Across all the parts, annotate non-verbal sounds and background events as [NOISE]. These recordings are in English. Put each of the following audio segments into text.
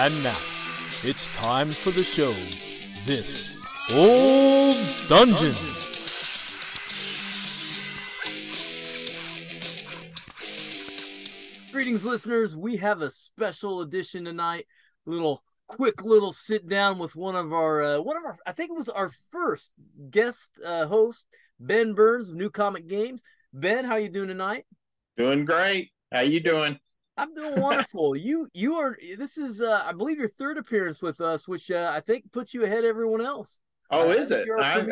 And now, it's time for the show. This Old Dungeon. Greetings, listeners. We have a special edition tonight. Little quick little sit down with one of our uh, one of our I think it was our first guest uh, host, Ben Burns of New Comet Games. Ben, how you doing tonight? Doing great. How you doing? I'm doing wonderful. [LAUGHS] you you are this is uh, I believe your third appearance with us, which uh, I think puts you ahead of everyone else. Oh, is it? I.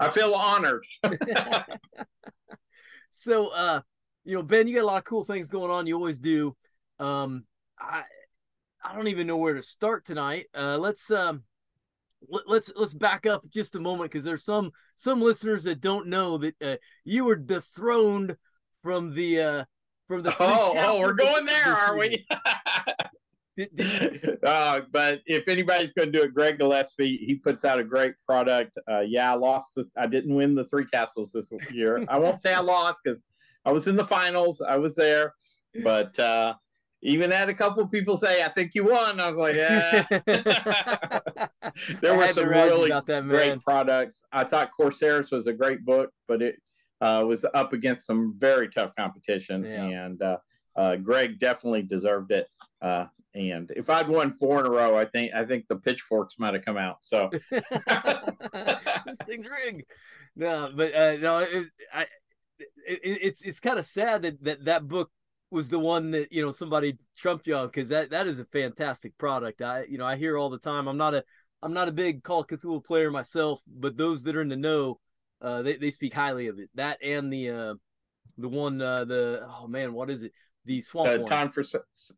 I feel honored. [LAUGHS] [LAUGHS] so uh you know ben you got a lot of cool things going on you always do um i i don't even know where to start tonight uh let's um let, let's let's back up just a moment because there's some some listeners that don't know that uh, you were dethroned from the uh from the [LAUGHS] Oh, oh, we're going there, are we? [LAUGHS] [LAUGHS] uh, but if anybody's going to do it, Greg Gillespie, he puts out a great product. Uh, yeah, I lost. The, I didn't win the three castles this year. I won't say I lost because I was in the finals. I was there, but uh, even had a couple of people say, "I think you won." I was like, "Yeah." there I were some really great products. I thought Corsairs was a great book, but it uh, was up against some very tough competition, Yeah. and uh, uh, Greg definitely deserved it. Uh, and if I'd won four in a row, I think I think the pitchforks might have come out. So [LAUGHS] this thing's rigged. No, but uh, no, it, I, it, it's it's kind of sad that, that that book was the one that you know somebody trumped you on because that that is a fantastic product. I you know I hear all the time. I'm not a I'm not a big Call of Cthulhu player myself, but those that are in the know, uh, they they speak highly of it. That and the uh, the one uh, the oh man, what is it? The swamp uh, one. time for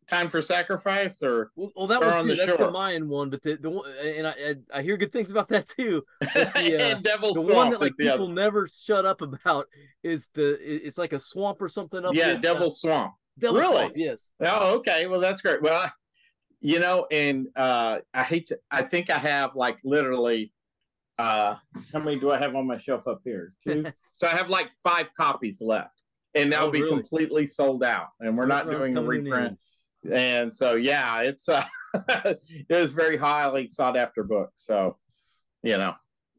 time for sacrifice, or Well, well, that one on too. the That's the Mayan one, but the the one, and I I, I hear good things about that too. [LAUGHS] The, uh, and Devil's the Swamp one that like people other. never shut up about is the it's like a swamp or something up Yeah, uh, Devil's Swamp. Really? Swamp, yes Oh, okay. Well, that's great. Well, I- you know, and uh, I hate to. I think I have like literally. Uh, how many do I have on my shelf up here? Two. [LAUGHS] so I have like five copies left, and they'll Oh, be really? completely sold out. And we're not doing a reprint. And so, yeah, it's uh, [LAUGHS] it was very highly sought after book. So, you know,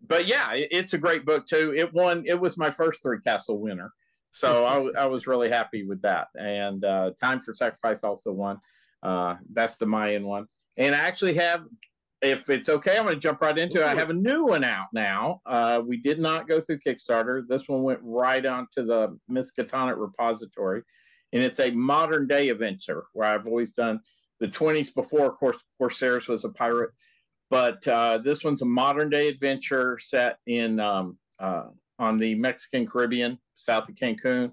but yeah, it- it's a great book too. It won. It was my first three castle winner. So [LAUGHS] I was really happy with that. And uh, Time for Sacrifice also won. Uh, that's the Mayan one. And I actually have, if it's okay, I'm going to jump right into it. I have a new one out now. Uh, we did not go through Kickstarter. This one went right onto the Miskatonic repository. And it's a modern day adventure where I've always done the 20s before, of course, Corsairs was a pirate. But uh, this one's a modern day adventure set in um, uh, on the Mexican Caribbean, south of Cancun.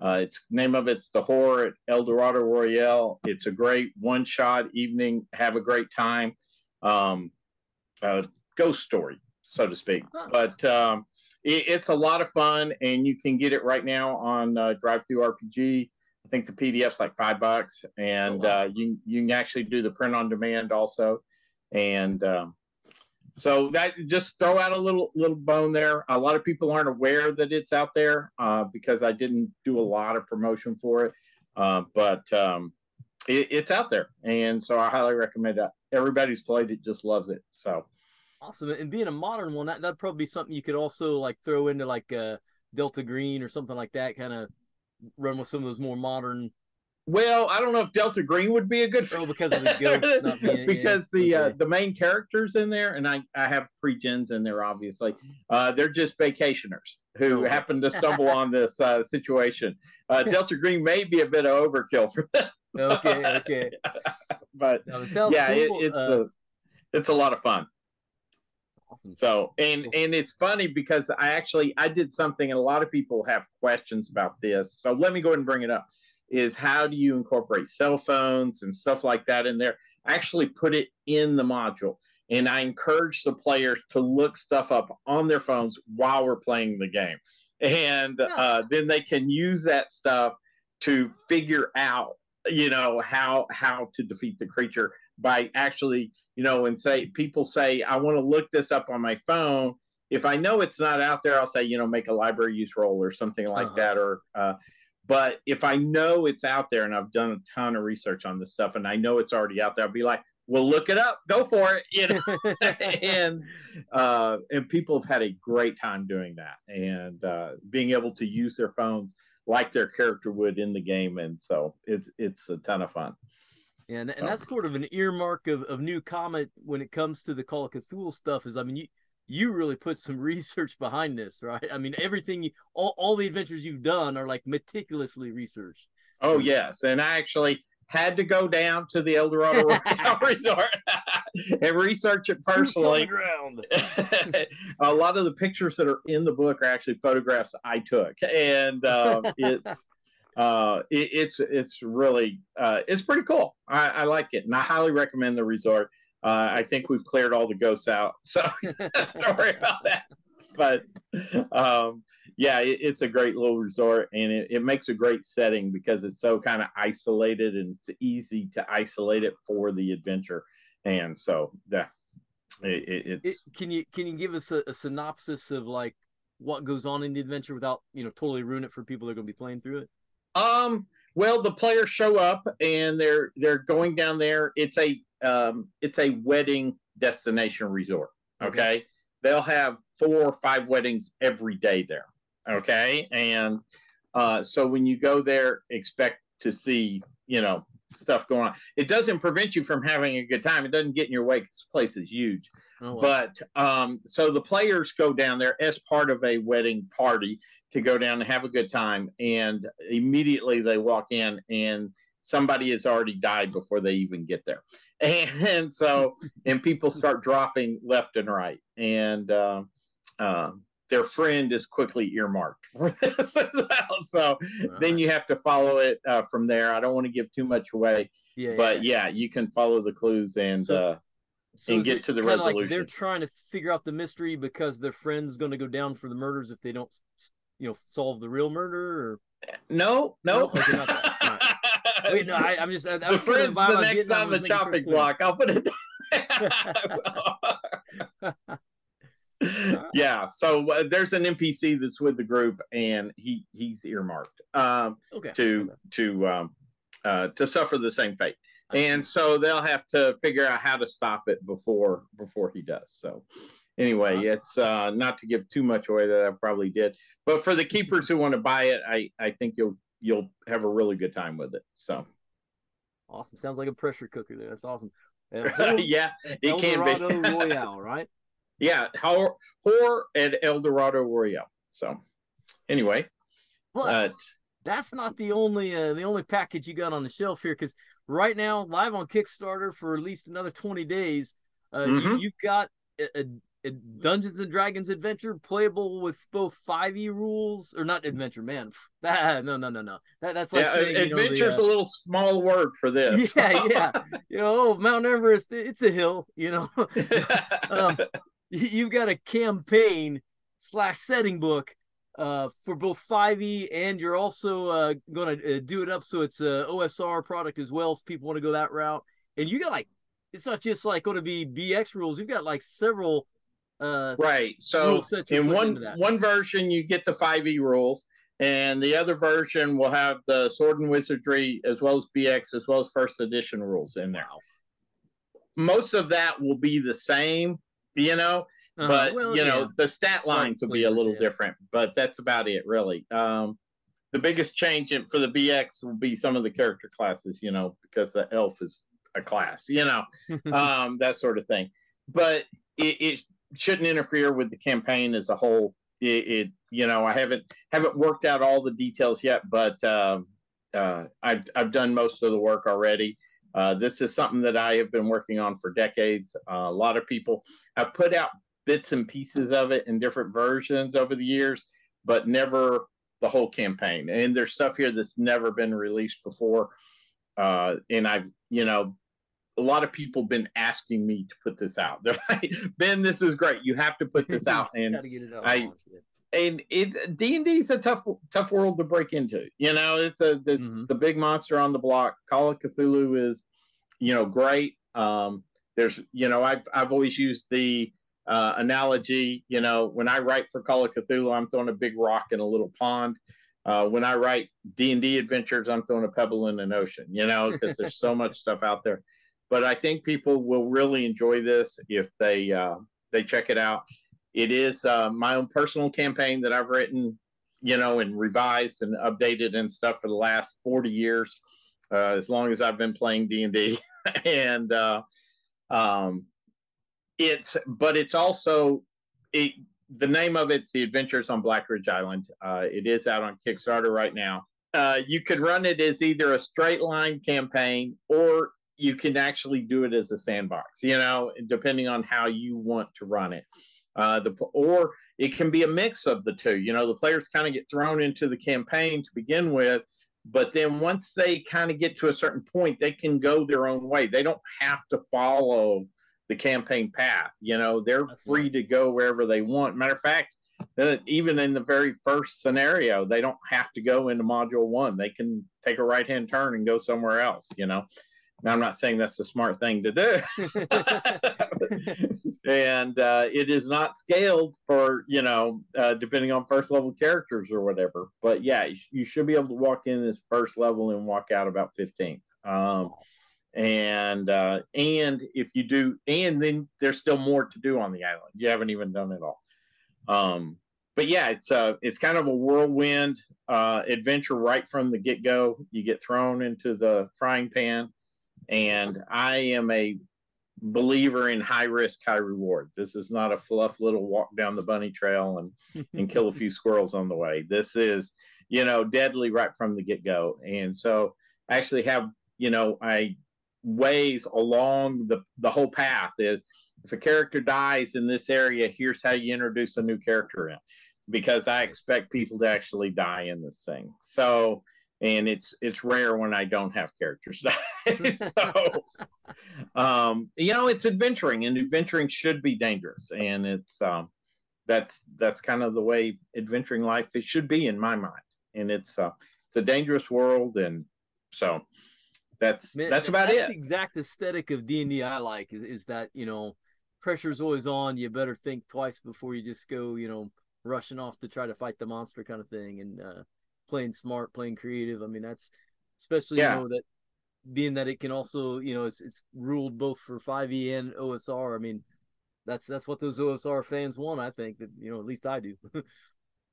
Uh, its name of it's the horror at El Dorado Royale. It's a great one shot evening. Have a great time. Um, uh, ghost story, so to speak. Huh. But um, it, it's a lot of fun, and you can get it right now on uh, DriveThruRPG. I think the PDF's like five bucks, and Oh, wow. uh, you you can actually do the print on demand also. And um, so that just throw out a little little bone there. A lot of people aren't aware that it's out there uh, because I didn't do a lot of promotion for it, uh, but um, it, it's out there, and so I highly recommend it. Everybody's played it, just loves it. So awesome and being a modern one that, that'd probably be something you could also like throw into like uh delta green or something like that kind of run with some of those more modern Well, I don't know if Delta Green would be a good Oh, because of the ghost [LAUGHS] being- yeah, because the uh, the main characters in there, and I I have pre-gens in there, obviously. Uh, they're just vacationers who happen to stumble on this uh, situation. Uh, [LAUGHS] Delta Green may be a bit of overkill for them, okay okay [LAUGHS] but now, it sounds yeah, it, it's uh, a it's a lot of fun. awesome. So and and it's funny because I actually I did something and a lot of people have questions about this. So let me go ahead and bring it up. Is how do you incorporate cell phones and stuff like that in there? Actually put it in the module. And I encourage the players to look stuff up on their phones while we're playing the game. And uh, then they can use that stuff to figure out, you know, how how to defeat the creature by actually, you know, and say people say, I want to look this up on my phone. If I know it's not out there, I'll say, you know, make a library use roll or something like Uh-huh. that. Or, uh, but if I know it's out there and I've done a ton of research on this stuff and I know it's already out there, I'll be like, we'll look it up. Go for it. You know, [LAUGHS] and uh, and people have had a great time doing that and uh, being able to use their phones like their character would in the game, and so it's it's a ton of fun. And, so. and that's sort of an earmark of, of new Comet when it comes to the Call of Cthulhu stuff. Is I mean, you you really put some [LAUGHS] research behind this, right? I mean, everything, you, all all the adventures you've done are like meticulously researched. Oh yes, and I actually had to go down to the El Dorado [LAUGHS] Resort and research it personally. [LAUGHS] a lot of the pictures that are in the book are actually photographs I took, and um, [LAUGHS] it's uh, it, it's it's really uh, it's pretty cool. I, I, like it, and I highly recommend the resort. Uh, I think we've cleared all the ghosts out, so don't worry about that. But um, yeah, it, it's a great little resort, and it, it makes a great setting because it's so kind of isolated, and it's easy to isolate it for the adventure. And so, yeah, it, it's. can you can you give us a, a synopsis of like what goes on in the adventure without you know totally ruin it for people that are going to be playing through it? Um. Well, the players show up and they're they're going down there. It's a um. It's a wedding destination resort. Okay. okay. They'll have four or five weddings every day there. Okay. And uh, so when you go there, expect to see, you know, stuff going on. It doesn't prevent you from having a good time. It doesn't get in your way because this place is huge. Oh, wow. But um, so the players go down there as part of a wedding party to go down and have a good time. And immediately they walk in and somebody has already died before they even get there. [LAUGHS] And, so, and people start dropping left and right. And, uh, uh, their friend is quickly earmarked [LAUGHS] so right. then you have to follow it uh, from there. I don't want to give too much away, yeah, but yeah. yeah you can follow the clues and so, uh, so and get to the resolution. Like they're trying to figure out the mystery because their friend's going to go down for the murders if they don't, you know, solve the real murder. Or no, no. no? Okay, [LAUGHS] Wait, no, I, am just I, the friend's the next on the chopping block. I'll put it. [LAUGHS] [LAUGHS] yeah so uh, there's an npc that's with the group and he he's earmarked um okay. to to um uh to suffer the same fate and so they'll have to figure out how to stop it before before he does so anyway uh-huh. it's uh not to give too much away that i probably did but for the keepers who want to buy it i i think you'll you'll have a really good time with it so. Awesome. Sounds like a pressure cooker there. That's awesome. Uh, [LAUGHS] yeah it can be. [LAUGHS] Royale right? Yeah, horror, horror and El Dorado Royale. So, anyway, but that's not the only uh, the only package you got on the shelf here because right now, live on Kickstarter for at least another twenty days, uh, mm-hmm. you, have got a, a, Dungeons and Dragons adventure playable with both five E rules or not adventure, man. [LAUGHS] Ah, no, no, no, no. That, that's like yeah, saying, adventure's know, the, uh, a little small word for [LAUGHS] this. Yeah, [LAUGHS] yeah. you know, oh, Mount Everest, it's a hill. You know. um, you've got a campaign slash setting book uh, for both 5e and you're also uh, going to uh, do it up so it's a OSR product as well if people want to go that route. And you got like it's not just like going to be BX rules. You've got like several uh right. So in one one version you get the 5e rules and the other version will have the sword and wizardry as well as BX as well as first edition rules in there. Wow. Most of that will be the same you know. Uh, but well, you know, the stat lines will be a little yeah. different, but that's about it, really. Um, the biggest change in, for the BX will be some of the character classes, you know, because the elf is a class, you know, [LAUGHS] um, that sort of thing. But it, it, shouldn't interfere with the campaign as a whole. It, it, you know, I haven't haven't worked out all the details yet, but uh, uh, I've I've done most of the work already. Uh, this is something that I have been working on for decades. Uh, a lot of people have put out bits and pieces of it in different versions over the years, but never the whole campaign. And there's stuff here that's never been released before. Uh, and I've, you know, a lot of people been asking me to put this out. [LAUGHS] They're like, Ben, this is great. You have to put this [LAUGHS] out. And I, and it D and D is a tough tough world to break into. You know, it's a it's mm-hmm. the big monster on the block. Call of Cthulhu is, you know, great. Um, there's you know I've I've always used the uh, analogy. You know, when I write for Call of Cthulhu, I'm throwing a big rock in a little pond. Uh, when I write D and D adventures, I'm throwing a pebble in an ocean. You know, because there's so much stuff out there. But I think people will really enjoy this if they uh, they check it out. It is uh, my own personal campaign that I've written, you know, and revised and updated and stuff for the last forty years, uh, as long as I've been playing D and D, [LAUGHS] and uh, um, it's but it's also it, the name of it's the Adventures on Black Ridge Island. Uh, it is out on Kickstarter right now. Uh, you could run it as either a straight line campaign or you can actually do it as a sandbox, you know, depending on how you want to run it. Uh, the or it can be a mix of the two. You know, the players kind of get thrown into the campaign to begin with, but then once they kind of get to a certain point, they can go their own way. They don't have to follow the campaign path. You know, they're That's free nice. to go wherever they want. Matter of fact, uh, even in the very first scenario, they don't have to go into module one. They can take a right hand turn and go somewhere else. You know, now, I'm not saying that's the smart thing to do. [LAUGHS] and uh, it is not scaled for, you know, uh, depending on first level characters or whatever. But yeah, you should be able to walk in this first level and walk out about 15th. Um, and uh, and if you do, and then there's still more to do on the island. You haven't even done it all. Um, but yeah, it's uh, it's kind of a whirlwind uh, adventure right from the get go. You get thrown into the frying pan and I am a believer in high risk, high reward. This is not a fluff little walk down the bunny trail and, and kill a [LAUGHS] few squirrels on the way. This is, you know, deadly right from the get go. And so I actually have, you know, I ways along the, the whole path is if a character dies in this area, here's how you introduce a new character in because I expect people to actually die in this thing. So, and it's it's rare when I don't have characters [LAUGHS] [LAUGHS] so, um, you know, it's adventuring, and adventuring should be dangerous, and it's um, that's that's kind of the way adventuring life it should be in my mind, and it's uh, it's a dangerous world, and so that's Man, that's about that's it. The exact aesthetic of D and D I like is is that you know pressure's always on. You better think twice before you just go, you know, rushing off to try to fight the monster kind of thing, and uh, playing smart, playing creative. I mean, that's especially yeah. you know that being that it can also you know it's it's ruled both for 5e and OSR. I mean, that's that's what those OSR fans want. I think that you know at least I do. [LAUGHS]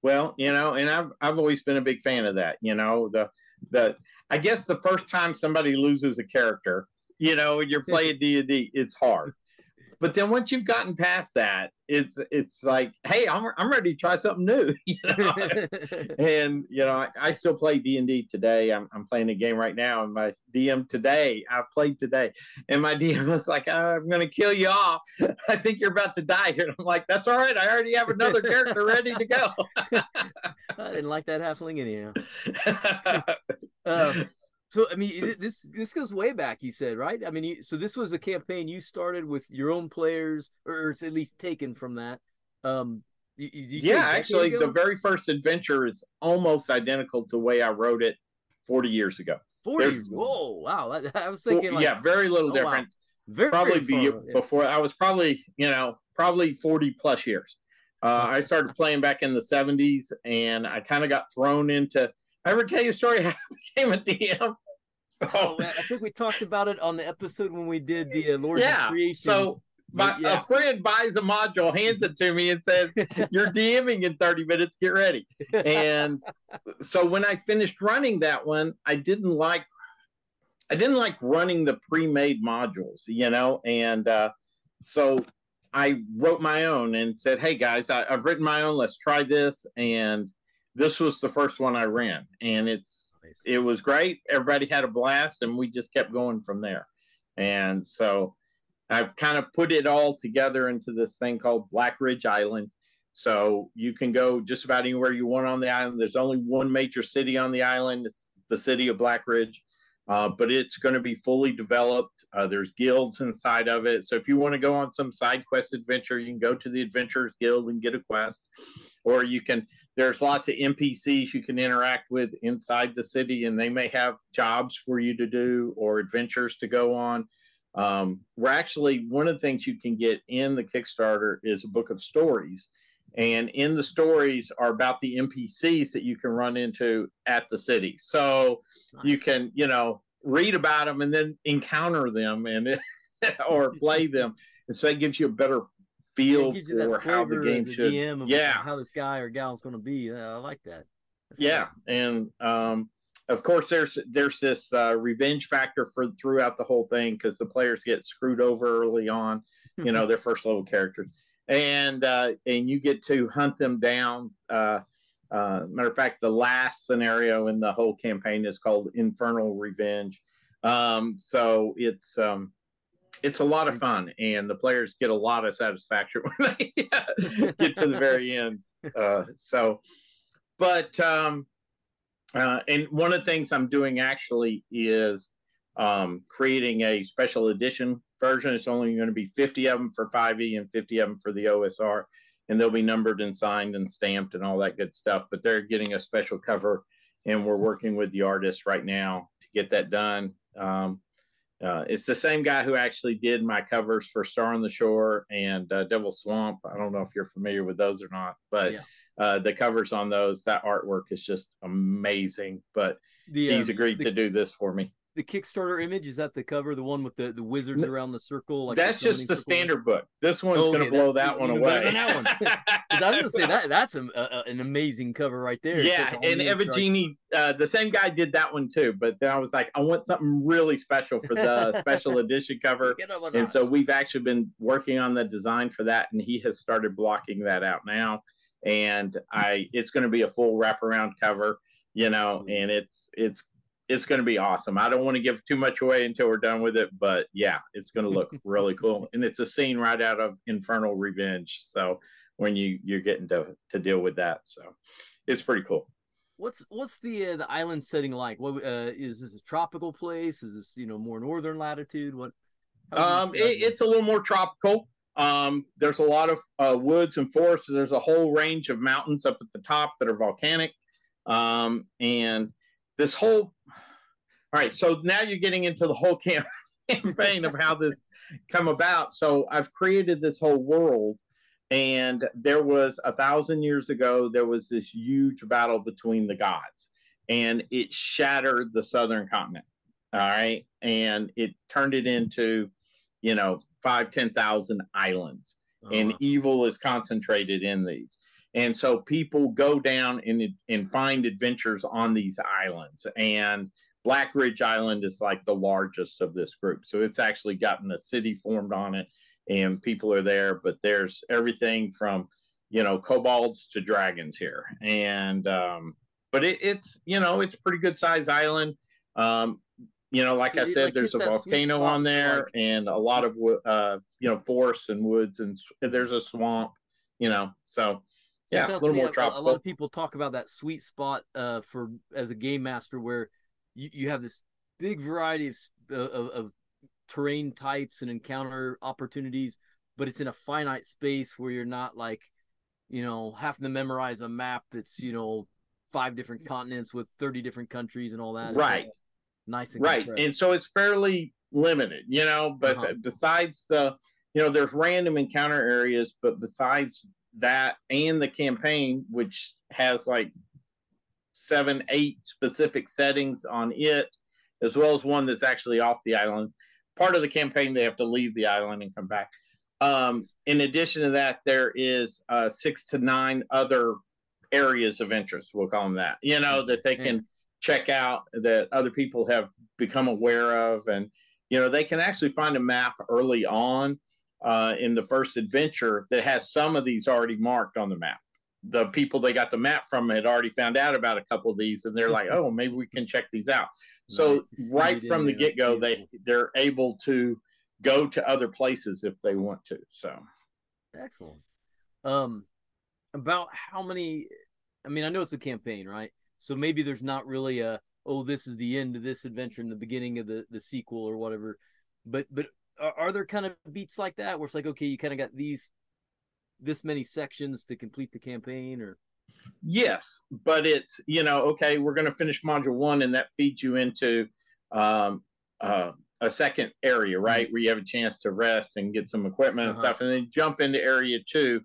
well, you know, and I've I've always been a big fan of that. You know, the the I guess the first time somebody loses a character, you know, and you're [LAUGHS] playing D and D, it's hard. But then once you've gotten past that, it's it's like, hey, I'm I'm ready to try something new, [LAUGHS] you know. [LAUGHS] and you know, I, I still play D and D today. I'm I'm playing a game right now, and my DM today, I played today, and my [LAUGHS] DM was like, I'm gonna kill you off. I think you're about to die here. And I'm like, that's all right. I already have another character ready to go. I didn't like that halfling anyhow. um, so I mean, this this goes way back. You said right. I mean, you, so this was a campaign you started with your own players, or it's at least taken from that. Um, you, you yeah, actually, ago? the very first adventure is almost identical to the way I wrote it forty years ago. Forty. There's, Whoa! Wow. I, I was thinking. Like, yeah, very little oh, difference. Wow. Very probably be, before I was probably you know probably forty plus years. Uh, I started playing back in the '70s, and I kind of got thrown into. I ever tell you a story how [LAUGHS] I became a DM? Oh, I think we talked about it on the episode when we did the uh, Lords yeah. of Creation. So my yeah. a friend buys a module, hands it to me, and says, [LAUGHS] "You're DMing in 30 minutes. Get ready." And so when I finished running that one, I didn't like I didn't like running the pre-made modules, you know, and uh, so I wrote my own and said, "Hey guys, I, I've written my own. Let's try this." And this was the first one I ran, and it's nice. it was great. Everybody had a blast, and we just kept going from there. And so I've kind of put it all together into this thing called Black Ridge Island. So you can go just about anywhere you want on the island. There's only one major city on the island. It's the city of Black Ridge, uh, but it's going to be fully developed. Uh, there's guilds inside of it. So if you want to go on some side quest adventure, you can go to the Adventurers Guild and get a quest, or you can there's lots of NPCs you can interact with inside the city, and they may have jobs for you to do or adventures to go on. Um, we're actually one of the things you can get in the Kickstarter is a book of stories, and in the stories are about the NPCs that you can run into at the city. So nice. you can, you know, read about them and then encounter them and [LAUGHS] or play them, and so it gives you a better feel for how the game should. yeah, how this guy or gal is going to be. I like that. That's yeah, and um, of course there's there's this uh, revenge factor for throughout the whole thing because the players get screwed over early on, you know, [LAUGHS] their first level characters, and uh, and you get to hunt them down. Uh, uh, matter of fact, the last scenario in the whole campaign is called Infernal Revenge. Um, so it's um, it's a lot of fun, and the players get a lot of satisfaction [LAUGHS] when they [LAUGHS] get to the very end. Uh, so, but um, uh, and one of the things I'm doing actually is um, creating a special edition version. It's only going to be 50 of them for 5e and 50 of them for the OSR and they'll be numbered and signed and stamped and all that good stuff. But they're getting a special cover, and we're working with the artist right now to get that done. Um, uh, it's the same guy who actually did my covers for Star on the Shore and uh, Devil Swamp. I don't know if you're familiar with those or not, but yeah. uh, the covers on those, that artwork is just amazing. But the, he's um, agreed the, to do this for me the Kickstarter image? Is that the cover, the one with the, the wizards around the circle? Like that's just the standard book. This one's oh, going to blow that one away. that one. I was going to say that that's a, a, an amazing cover right there. Yeah, and Evgeny, uh, the same guy did that one too. But then I was like, I want something really special for the [LAUGHS] special edition cover, and so we've actually been working on the design for that, and he has started blocking that out now. And I, it's going to be a full wraparound cover, you know, Sweet. and it's it's it's going to be awesome. I don't want to give too much away until we're done with it, but yeah, it's going to look [LAUGHS] really cool. And it's a scene right out of Infernal Revenge. So when you you're getting to to deal with that, so it's pretty cool. What's what's the uh, the island setting like? What uh, is this a tropical place? Is this you know more northern latitude? What? Um, it, it's a little more tropical. Um, there's a lot of uh, woods and forests. There's a whole range of mountains up at the top that are volcanic. Um, and this whole all right so now you're getting into the whole [LAUGHS] campaign of how this come about. So i've created this whole world and there was a thousand years ago there was this huge battle between the gods and it shattered the southern continent all right? And it turned it into you know five ten thousand islands uh-huh. and evil is concentrated in these and so people go down and and find adventures on these islands. And black ridge island is like the largest of this group. So it's actually gotten a city formed on it and people are there but there's everything from you know kobolds to dragons here. And um but it, it's you know it's pretty good sized island. Um you know like i said like there's a volcano on there and a lot of uh you know forests and woods and there's a swamp you know so yeah, a little more tropical. A lot of people talk about that sweet spot uh, for as a game master where you, you have this big variety of, of, of terrain types and encounter opportunities, but it's in a finite space where you're not like, you know, having to memorize a map that's you know five different continents with thirty different countries and all that. Right. nice and right, compressed. and so it's fairly limited, you know. But uh-huh. besides, uh, you know, there's random encounter areas, but besides that and the campaign, which has like seven, eight specific settings on it, as well as one that's actually off the island. Part of the campaign, they have to leave the island and come back. Um, in addition to that, there is uh, six to nine other areas of interest, we'll call them that, you know, that they can check out that other people have become aware of. And, you know, they can actually find a map early on uh, in the first adventure that has some of these already marked on the map. The people they got the map from had already found out about a couple of these, and they're like, [LAUGHS] "Oh, maybe we can check these out." So nice. right from the get go, they they're able to go to other places if they want to. So excellent. Um, about how many? I mean, I know it's a campaign, right? So maybe there's not really a oh, this is the end of this adventure and the beginning of the the sequel or whatever. But but are, there kind of beats like that where it's like okay you kind of got these this many sections to complete the campaign or? Yes but it's you know okay we're going to finish module one and that feeds you into um, uh, a second area right? Where you have a chance to rest and get some equipment and uh-huh. stuff and then jump into area two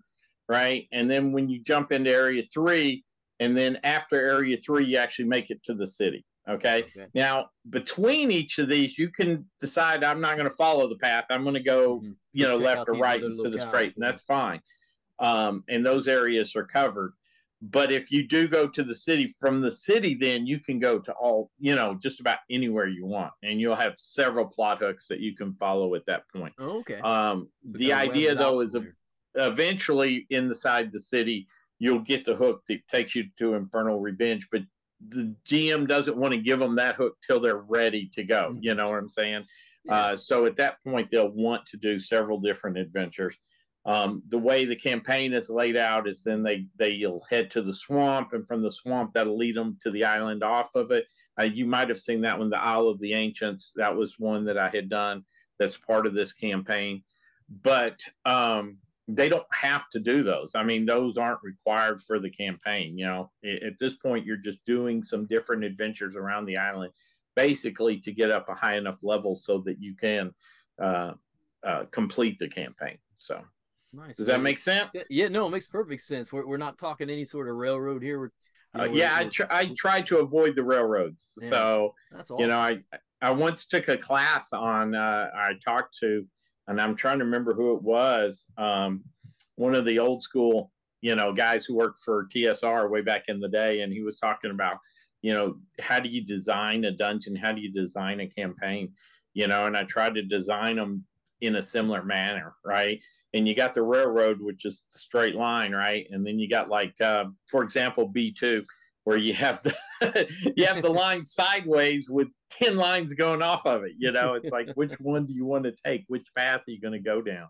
right? And then when you jump into area three and then after area three you actually make it to the city Okay? okay. Now, between each of these, you can decide I'm not going to follow the path. I'm going to go, mm-hmm. you know, left or right instead of straight, and that's fine. Um, and those areas are covered. But if you do go to the city from the city, then you can go to all, you know, just about anywhere you want, and you'll have several plot hooks that you can follow at that point. Oh, okay. Um, so the idea, though, is a, eventually inside the city, you'll get the hook that takes you to Infernal Revenge, but the GM doesn't want to give them that hook till they're ready to go. Mm-hmm. You know what I'm saying? Yeah. Uh, so at that point, they'll want to do several different adventures. Um, the way the campaign is laid out is then they they'll head to the swamp, and from the swamp that'll lead them to the island off of it. Uh, you might have seen that one, the Isle of the Ancients. That was one that I had done. That's part of this campaign, but um, they don't have to do those. I mean, those aren't required for the campaign. You know, at this point, you're just doing some different adventures around the island, basically to get up a high enough level so that you can uh, uh, complete the campaign. So. Nice. Does that make sense? Yeah, no, it makes perfect sense. We're, we're not talking any sort of railroad here. We're, you know, uh, yeah, I tr- I try to avoid the railroads. Yeah, so awesome. you know, I I once took a class on. Uh, I talked to, and I'm trying to remember who it was. Um, one of the old school, you know, guys who worked for TSR way back in the day, and he was talking about, you know, how do you design a dungeon? How do you design a campaign? You know, and I tried to design them in a similar manner, right? and you got the railroad, which is the straight line, right? And then you got like, uh, for example, B two, where you have the [LAUGHS] you have the [LAUGHS] line sideways with ten lines going off of it. You know, it's like [LAUGHS] which one do you want to take? Which path are you going to go down?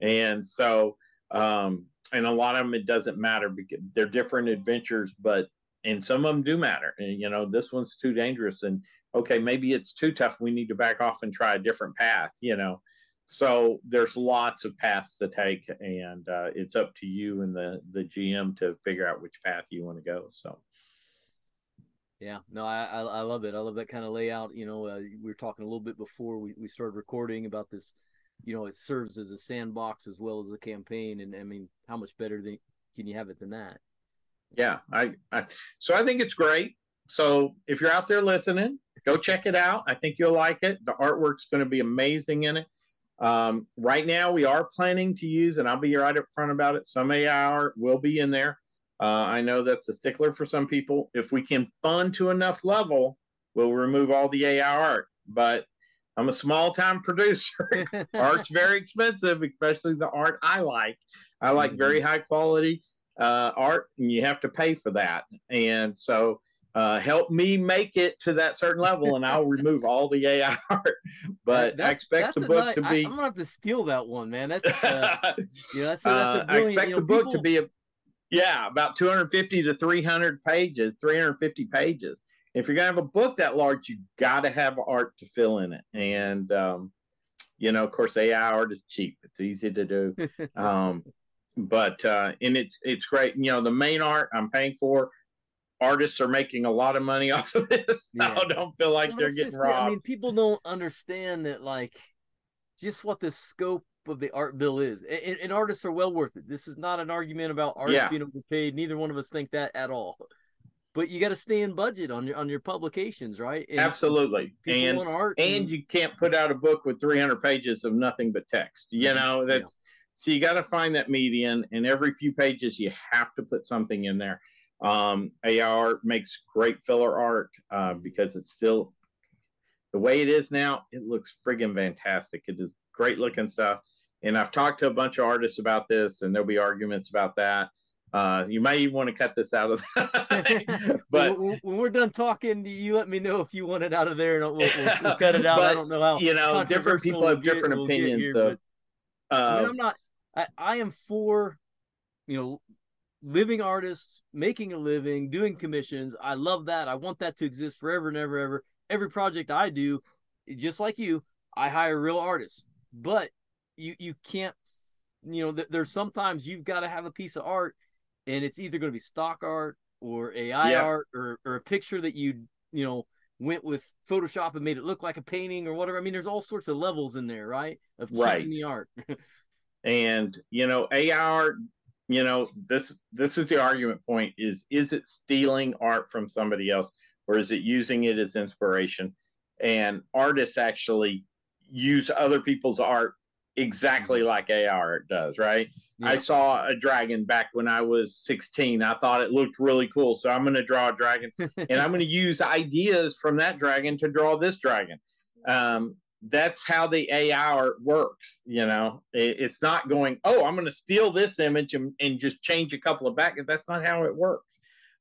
And so, um, and a lot of them it doesn't matter because they're different adventures, but and some of them do matter. And you know, this one's too dangerous, and okay, maybe it's too tough. We need to back off and try a different path. You know, so there's lots of paths to take, and uh, it's up to you and the the GM to figure out which path you want to go. So. Yeah, no, I, I love it. I love that kind of layout. You know, uh, we were talking a little bit before we, we started recording about this. You know, it serves as a sandbox as well as a campaign, and I mean, how much better than, can you have it than that? Yeah, I, I so I think it's great. So if you're out there listening, go check it out. I think you'll like it. The artwork's going to be amazing in it. Um, right now, we are planning to use, and I'll be right up front about it. Some AI art will be in there. Uh, I know that's a stickler for some people. If we can fund to enough level, we'll remove all the AI art. But I'm a small time [LAUGHS] producer. [LAUGHS] Art's very expensive, especially the art I like. I like very mm-hmm. high quality uh, art, and you have to pay for that. And so uh, help me make it to that certain level and I'll remove all the AI [LAUGHS] art. But that's, I expect the book to be. I, am gonna have to steal that one, man. That's uh, yeah. That's, that's uh, I expect you know, the book people... to be a yeah about 250 to 300 pages, 350 pages. If you're gonna have a book that large, you got to have art to fill in it. And um, you know, of course, AI art is cheap. It's easy to do. [LAUGHS] um, but uh, and it's it's great. You know, the main art I'm paying for artists are making a lot of money [LAUGHS] off of this. Yeah. I don't feel like well, they're getting robbed. I mean, people don't understand that, like, just what the scope of the art bill is. And, and artists are well worth it. This is not an argument about artists yeah. being overpaid. Neither one of us think that at all. But you got to stay in budget on your on your publications, right? And Absolutely. And art and, and, you can't put out a book with 300 pages of nothing but text. You mm-hmm. know, that's yeah. so you got to find that median. And every few pages, you have to put something in there. Um, AI makes great filler art uh, because it's still the way it is now. It looks friggin' fantastic. It is great looking stuff. And I've talked to a bunch of artists about this, and there'll be arguments about that. Uh, you might even want to cut this out of that. [LAUGHS] [LAUGHS] but when, we're done talking, you let me know if you want it out of there, and we'll, we'll, we'll [LAUGHS] cut it out. but, I don't know how. You know, different people have different opinions. Here, so, but, uh, I mean, I'm not. I, I am for, you know, living artists making a living doing commissions i love that i want that to exist forever and ever ever every project i do just like you i hire real artists but you you can't you know th- there's sometimes you've got to have a piece of art and it's either going to be stock art or ai yeah. art or, or a picture that you you know went with photoshop and made it look like a painting or whatever i mean there's all sorts of levels in there right of right. the art [LAUGHS] and you know ai art you know this this is the argument point is is it stealing art from somebody else or is it using it as inspiration? And artists actually use other people's art exactly mm-hmm. like AI does, right? Yeah. I saw a dragon back when I was 16. I thought it looked really cool. So I'm going to draw a dragon [LAUGHS] and I'm going to use ideas from that dragon to draw this dragon. Um, that's how the AI works. You know, it, it's not going, oh, I'm going to steal this image and, and just change a couple of back. That's not how it works.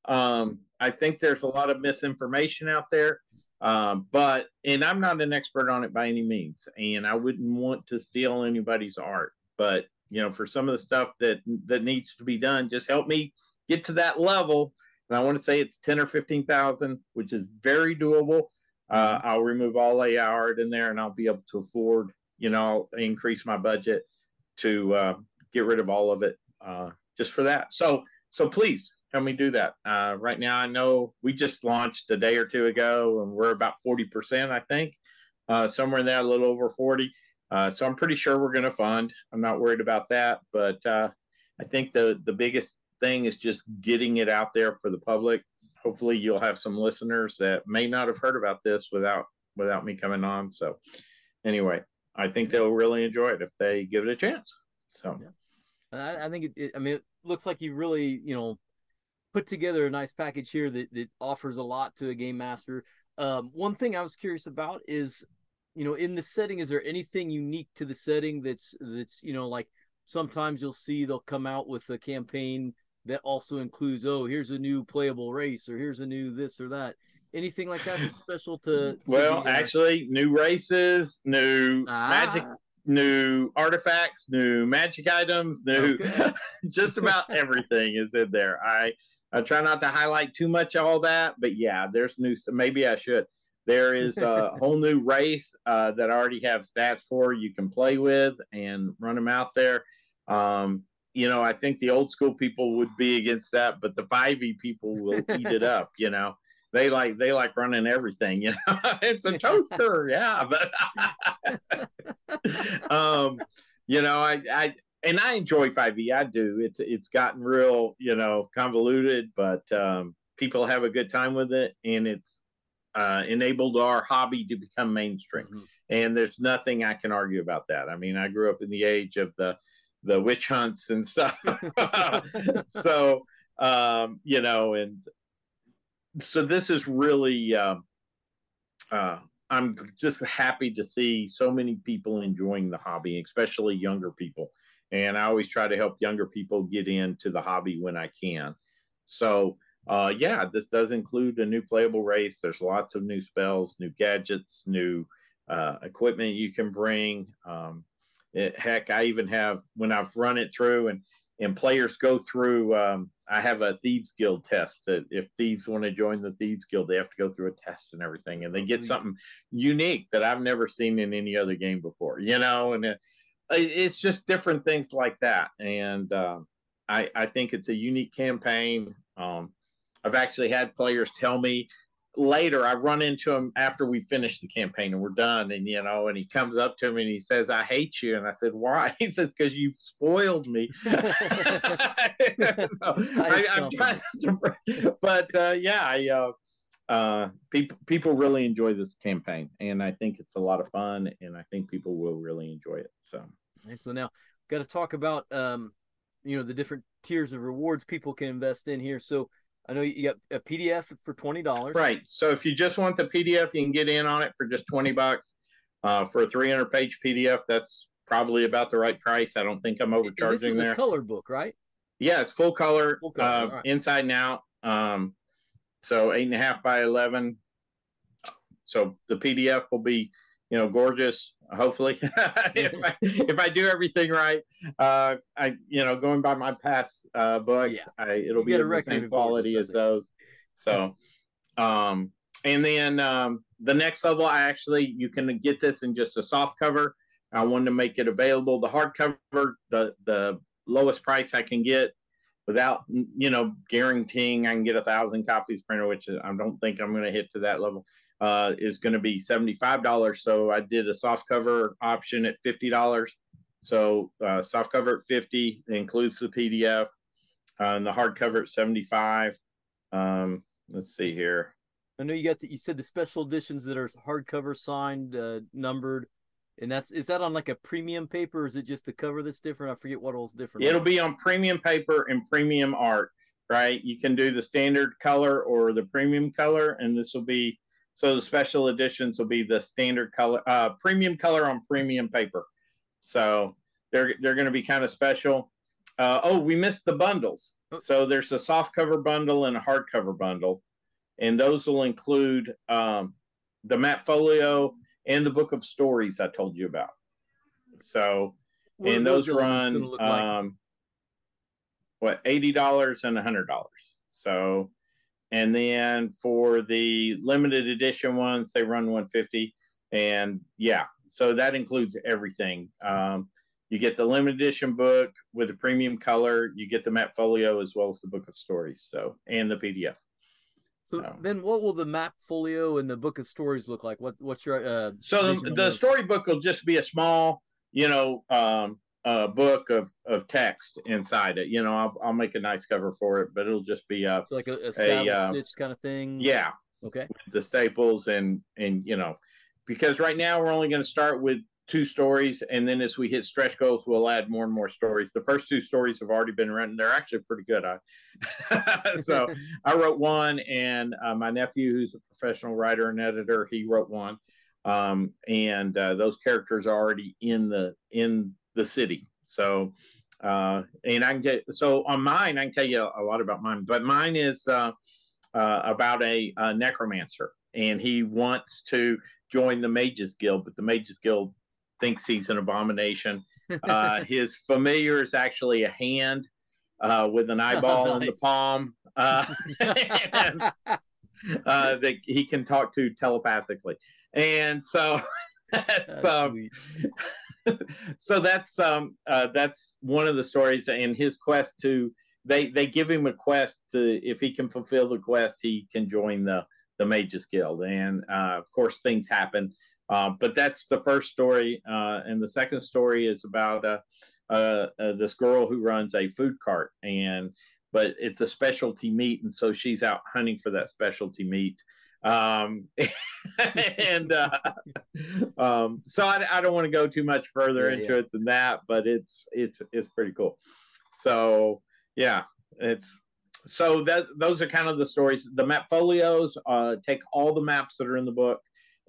Um, I think there's a lot of misinformation out there. Um, but and I'm not an expert on it by any means, and I wouldn't want to steal anybody's art. But you know, for some of the stuff that that needs to be done, just help me get to that level. And I want to say it's ten or fifteen thousand, which is very doable. Uh, mm-hmm. I'll remove all AI art in there, and I'll be able to afford, you know, I'll increase my budget to uh, get rid of all of it uh, just for that. So, so please help me do that. Uh, right now, I know we just launched a day or two ago, and we're about forty percent, I think, uh, somewhere in there, a little over forty. Uh, so I'm pretty sure we're going to fund. I'm not worried about that, but uh, I think the the biggest thing is just getting it out there for the public. Hopefully, you'll have some listeners that may not have heard about this without without me coming on. So, anyway, I think they'll really enjoy it if they give it a chance. So, yeah. I, I think it, it. I mean, it looks like you really, you know, put together a nice package here that, that offers a lot to a game master. Um, one thing I was curious about is, you know, in the setting, is there anything unique to the setting that's that's you know like sometimes you'll see they'll come out with a campaign that also includes oh here's a new playable race or here's a new this or that anything like that that's special to, to [LAUGHS] well uh... actually new races new ah. magic new artifacts new magic items new okay. [LAUGHS] just about everything is in there i I try not to highlight too much all that, but yeah, there's new. Maybe I should. There is a [LAUGHS] whole new race uh, that I already have stats for. You can play with and run them out there. Um, you know, I think the old school people would be against that, but the 5e people will eat it up. You know, they like they like running everything. You know, [LAUGHS] it's a toaster, yeah. But [LAUGHS] um, you know, I I and I enjoy 5e. I do. It's it's gotten real, you know, convoluted, but um, people have a good time with it, and it's uh, enabled our hobby to become mainstream. Mm-hmm. And there's nothing I can argue about that. I mean, I grew up in the age of the the witch hunts and [LAUGHS] stuff. [LAUGHS] so um, you know, and so this is really. Um, uh, I'm just happy to see so many people enjoying the hobby, especially younger people and I always try to help younger people get into the hobby when I can. So, uh, yeah, this does include a new playable race. There's lots of new spells, new gadgets, new uh, equipment you can bring. Um, it, heck, I even have when I've run it through and and players go through. Um, I have a thieves guild test that if thieves want to join the thieves guild, they have to go through a test and everything, and they get something unique that I've never seen in any other game before. You know, and. It, it's just different things like that. And um, I, I think it's a unique campaign. Um, I've actually had players tell me later, I run into him after we finish the campaign and we're done. And, you know, and he comes up to me and he says, I hate you. And I said, why? [LAUGHS] He says, because you've spoiled me. [LAUGHS] so [LAUGHS] I, am trying to, but uh, yeah, I, uh, uh, people people really enjoy this campaign, and I think it's a lot of fun, and I think people will really enjoy it. So so now, got to talk about um, you know, the different tiers of rewards people can invest in here. So I know you got a PDF for twenty dollars. Right. So if you just want the PDF, you can get in on it for just twenty bucks. Uh, for a three hundred page PDF, that's probably about the right price. I don't think I'm overcharging this is there. A color book, right? Yeah, it's full color, full color. Uh, right. inside and out. Um, so eight and a half by eleven. So the PDF will be, you know, gorgeous hopefully. [LAUGHS] If, I, if I do everything right uh i you know going by my past uh books yeah. I, it'll you be the same quality as those. So um and then um the next level i actually you can get this in just a soft cover. I wanted to make it available. The hardcover the the lowest price i can get without you know guaranteeing i can get a thousand copies printed which i don't think i'm going to hit to that level uh, is going to be $75. So I did a soft cover option at $50. So uh, soft cover at 50 includes the PDF uh, and the hardcover at 75. Um, let's see here. I know you got the, you said the special editions that are hardcover signed, uh, numbered, and that's is that on like a premium paper or is it just the cover that's different? I forget what all's different. It'll be on premium paper and premium art, right? You can do the standard color or the premium color, and this will be so the special editions will be the standard color, uh, premium color on premium paper. So they're they're going to be kind of special. Uh, oh, we missed the bundles. Oh. So there's a soft cover bundle and a hardcover bundle, and those will include um, the map folio and the book of stories I told you about. So, What and those, elements run like? um, what eighty dollars and a hundred dollars. So, and then for the limited edition ones, they run one fifty, and yeah, so that includes everything. Um, you get the limited edition book with the premium color. You get the map folio as well as the book of stories. So, and the PDF. So then, what will the map folio and the book of stories look like? What what's your uh? So the, the storybook will just be a small, you know, um, uh, book of of text inside it. You know, I'll, I'll make a nice cover for it, but it'll just be uh, So like a, a uh, stitch kind of thing. yeah, Okay. the staples and and you know, because right now we're only going to start with two stories, and then as we hit stretch goals, we'll add more and more stories. The first two stories have already been written; they're actually pretty good. I [LAUGHS] so [LAUGHS] I wrote one, and uh, my nephew, who's a professional writer and editor, he wrote one. Um, and uh, those characters are already in the in the city. So, uh, and I can get so on mine, I can tell you a lot about mine. But mine is uh, uh, about a, a necromancer, and he wants to join the Mages Guild, but the Mages Guild thinks he's an abomination. [LAUGHS] Uh, his familiar is actually a hand uh, with an eyeball in the palm. Uh, [LAUGHS] and, uh, that he can talk to telepathically, and so [LAUGHS] that's um. [LAUGHS] so that's um uh, that's one of the stories in his quest to they they give him a quest to if he can fulfill the quest he can join the the mages guild. And uh, of course things happen. Uh, but that's the first story uh, and the second story is about uh, uh, this girl who runs a food cart. And but it's a specialty meat and so she's out hunting for that specialty meat um [LAUGHS] and uh um so i, I don't want to go too much further Yeah, into yeah. it than that but it's it's it's pretty cool so yeah it's so that those are kind of the stories the map folios uh take all the maps that are in the book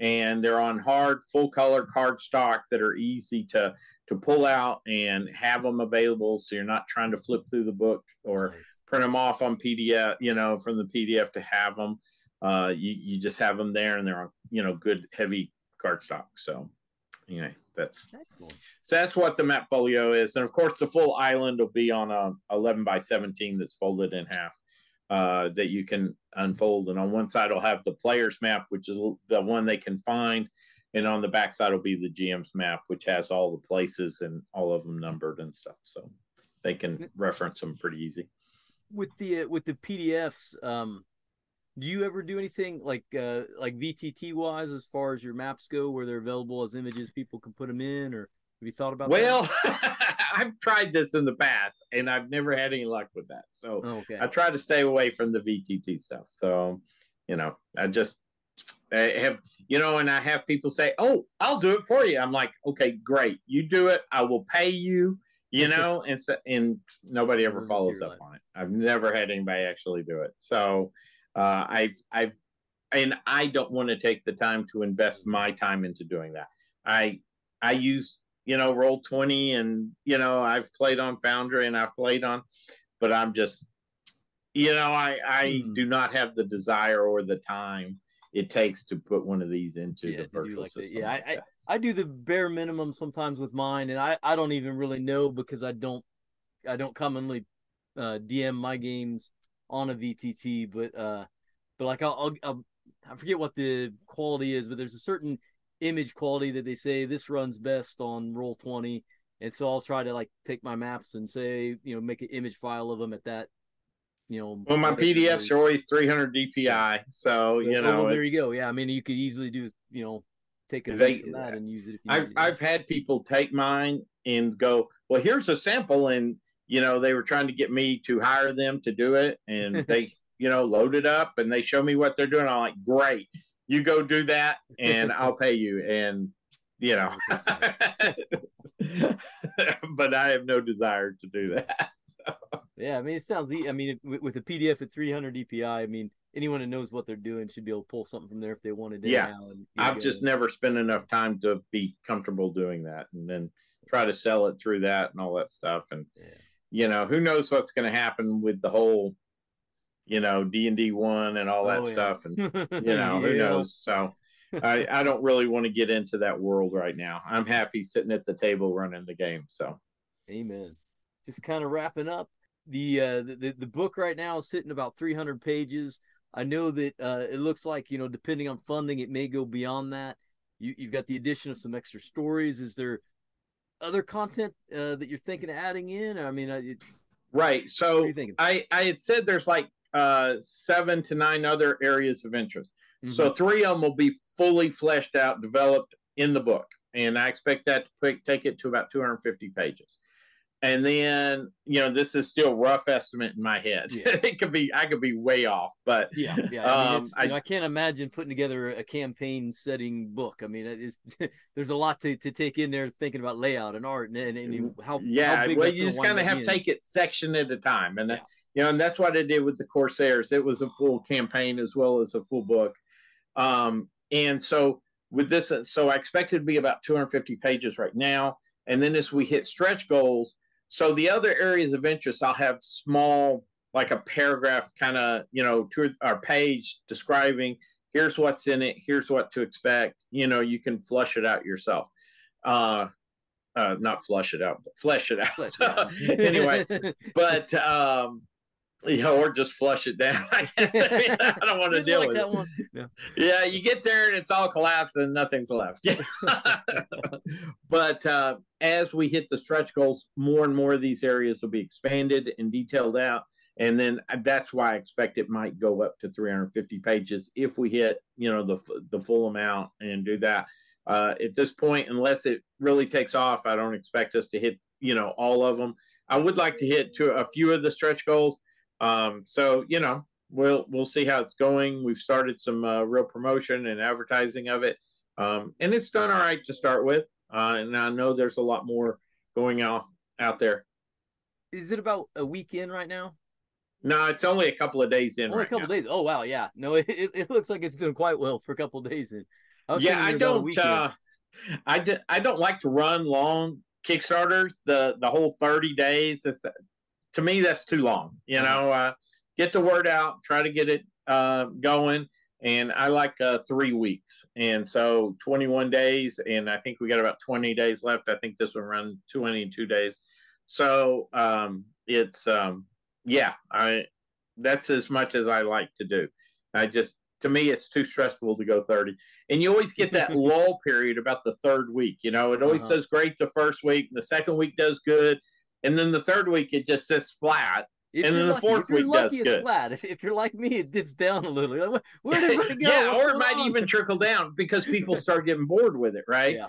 and they're on hard full color card stock that are easy to to pull out and have them available so you're not trying to flip through the book or Nice. print them off on PDF, you know, from the PDF to have them. Uh, you, you just have them there and they're on, you know, good heavy cardstock. So, anyway, that's Excellent. so that's what the map folio is. And of course, the full island will be on a 11 by 17 that's folded in half uh, that you can unfold. And on one side, will have the player's map, which is the one they can find. And on the back side will be the GM's map, which has all the places and all of them numbered and stuff. So they can reference them pretty easy. With the uh, with the PDFs, um, do you ever do anything like uh like VTT wise as far as your maps go, where they're available as images, people can put them in, or have you thought about? Well, [LAUGHS] I've tried this in the past and I've never had any luck with that. So Oh, okay. I try to stay away from the VTT stuff. So, you know, I just I have, you know, and I have people say, "Oh, I'll do it for you." I'm like, "Okay, great. You do it. I will pay you." You [LAUGHS] know, and so, and nobody ever follows up on it. I've never had anybody actually do it. So, uh, I've I've and I don't want to take the time to invest my time into doing that. I I use you know roll 20 and you know I've played on Foundry and I've played on but I'm just you know I I Hmm. do not have the desire or the time it takes to put one of these into Yeah, the virtual like system. yeah, like I- that. I do the bare minimum sometimes with mine, and I I don't even really know because I don't I don't commonly uh, DM my games on a VTT, but uh, but like I'll, I'll, I'll I forget what the quality is, but there's a certain image quality that they say this runs best on roll 20 and so i'll try to like take my maps and say you know make an image file of them at that you know well, my PDFs are always 300 DPI, so is. you Oh, know well, there you go yeah i mean you could easily do you know take a They- that and use it if you I've. I've had people take mine and go, well, here's a sample, and you know they were trying to get me to hire them to do it, and [LAUGHS] they, you know, load it up, and they show me what they're doing. I'm like, great, you go do that, and [LAUGHS] I'll pay you. And you know, [LAUGHS] but I have no desire to do that. So. Yeah, I mean, it sounds. I mean, with, a PDF at 300 DPI, I mean, anyone who knows what they're doing should be able to pull something from there if they wanted. To. Yeah, and, I've just never spent enough time to be comfortable doing that, and then try to sell it through that and all that stuff. And yeah. You know, who knows what's going to happen with the whole, you know, D and D one and all that oh, yeah. stuff, and [LAUGHS] you know, who knows. So. I, I don't really want to get into that world right now. I'm happy sitting at the table running the game. So, amen. Just kind of wrapping up the uh, the the book right now is sitting about 300 pages. I know that uh, it looks like you know, depending on funding, it may go beyond that. You, you've got the addition of some extra stories. Is there other content uh, that you're thinking of adding in? I mean, right. So I I had said there's like uh, seven to nine other areas of interest. Mm-hmm. So three of them will be fully fleshed out, developed in the book, and I expect that to take it to about 250 pages and then you know this is still rough estimate in my head. Yeah. [LAUGHS] it could be i could be way off but yeah yeah i, mean, um, I, know, I, can't imagine putting together a campaign setting book. I mean [LAUGHS] there's a lot to, to take in there thinking about layout and art and, and, and how yeah how well you just kind of have to take it section at a time and yeah. you know and that's what i did with the corsairs. It was a full campaign as well as a full book. Um and so with this so i expect it to be about 250 pages right now and then as we hit stretch goals so the other areas of interest, I'll have small, like a paragraph kind of, you know, to our page describing here's what's in it, here's what to expect. You know, you can flush it out yourself. Uh, uh, not flush it out, but flesh it out. Flesh it [LAUGHS] out. anyway, [LAUGHS] but um, you know, or just flush it down. [LAUGHS] I [LAUGHS] don't want to deal like with it. One. Yeah. yeah, you get there and it's all collapsed and nothing's left. [LAUGHS] but uh, as we hit the stretch goals, more and more of these areas will be expanded and detailed out. And then uh, that's why I expect it might go up to 350 pages if we hit, you know, the the full amount and do that. Uh, at this point, unless it really takes off, I don't expect us to hit, you know, all of them. I would like to hit to a few of the stretch goals um, so you know, we'll we'll see how it's going. We've started some uh, real promotion and advertising of it, um, and it's done all right to start with. Uh, and I know there's a lot more going out out there. Is it about a week in right now? No, it's only a couple of days in. Only right a couple days. Oh wow, yeah. No, [LAUGHS] it, it looks like it's doing quite well for a couple of days in. I yeah, I don't. Uh, I don't like to run long Kickstarters. The the whole thirty days. It's, to me, that's too long. You mm-hmm. know, uh, get the word out, try to get it uh, going. And I like uh, three weeks. And so 21 days, and I think we got about 20 days left. I think this will run 22 days. So um, it's, um, yeah, I that's as much as I like to do. I just, to me, it's too stressful to go 30. And you always get that [LAUGHS] lull period about the third week. You know, it always uh-huh. does great the first week, and the second week does good and then the third week it just sits flat. If and then the lucky, fourth week lucky, does good. Flat. If, if, you're like me, it dips down a little. Like, where did it [LAUGHS] go? yeah, What's or it might on? even trickle down because people [LAUGHS] start getting bored with it, right? Yeah.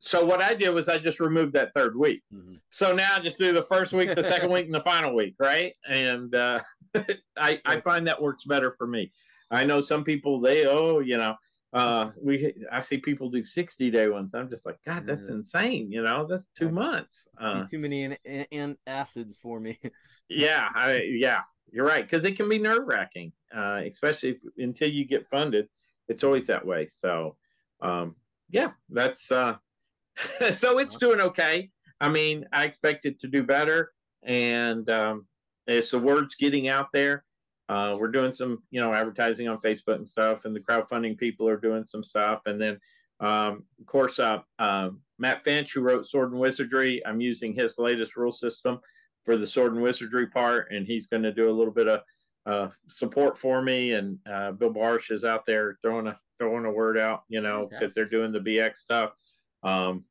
So what I did was I just removed that third week. Mm-hmm. So now I just do the first week, the second week, and the final week, right? And uh, [LAUGHS] I I find that works better for me. I know some people they oh you know uh we i see people do 60 day ones. I'm just like god that's insane you know that's two months. Uh, too many in, acids for me. [LAUGHS] Yeah I, yeah you're right because it can be nerve-wracking uh especially if, until you get funded it's always that way. So um yeah that's uh [LAUGHS] so it's doing okay. I mean i expect it to do better and um it's the words getting out there uh, we're doing some, you know, advertising on Facebook and stuff, and the crowdfunding people are doing some stuff. And then, um, of course, uh, uh, Matt Finch, who wrote Sword and Wizardry, I'm using his latest rule system for the Sword and Wizardry part, and he's going to do a little bit of uh, support for me. And uh, Bill Barsh is out there throwing a throwing a word out, you know, because they're doing the BX stuff. Um,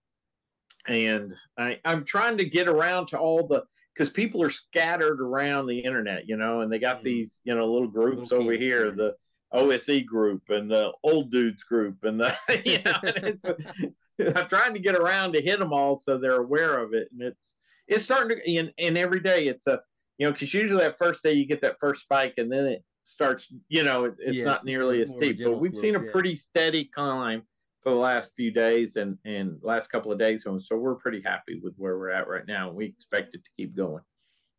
and I, I'm trying to get around to all the because people are scattered around the internet, you know, and they got mm-hmm. these, you know, little groups little over here, the OSE group and the old dudes group and the, [LAUGHS] you know, [LAUGHS] I'm trying to get around to hit them all so they're aware of it. And it's, it's starting to, and, and every day it's a, you know, because usually that first day you get that first spike and then it, starts, you know, it, it's Yeah, not it's nearly as more of a steep. But we've seen a yeah. pretty steady climb for the last few days and and last couple of days, so we're pretty happy with where we're at right now. We expect it to keep going.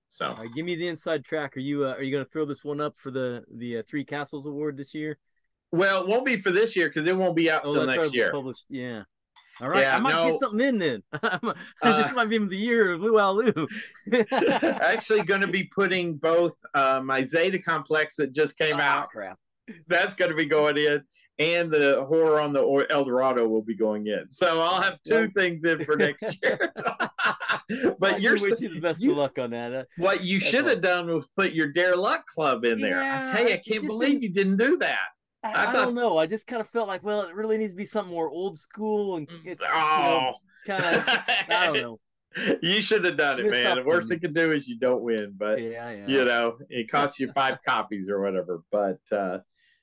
So give me the inside track. Are you uh, are you going to throw this one up for the the uh, Three Castles Award this year? well, it won't be for this year because it won't be out Oh, till next year. Published. Yeah. All right, Yeah, I might no. get something in then. [LAUGHS] this Uh, might be the year of Luau [LAUGHS] Actually, going to be putting both uh, my Zeta complex that just came Ah, out. crap. That's going to be going in, and the horror on the El Dorado will be going in. So I'll have two things in for next [LAUGHS] year. [LAUGHS] But do you're wish you the best you- of luck on that. Uh, what you should have done was put your Dare Luck Club in there. Yeah, I tell you, I can't believe you didn't do that. I, I I thought- don't know. I just kind of felt like, well, it really needs to be something more old school and it's Oh, kind of. I don't know. [LAUGHS] you should have done it, man. The worst they can do is you don't win, but Yeah, yeah. you know it costs you five copies or whatever. But uh,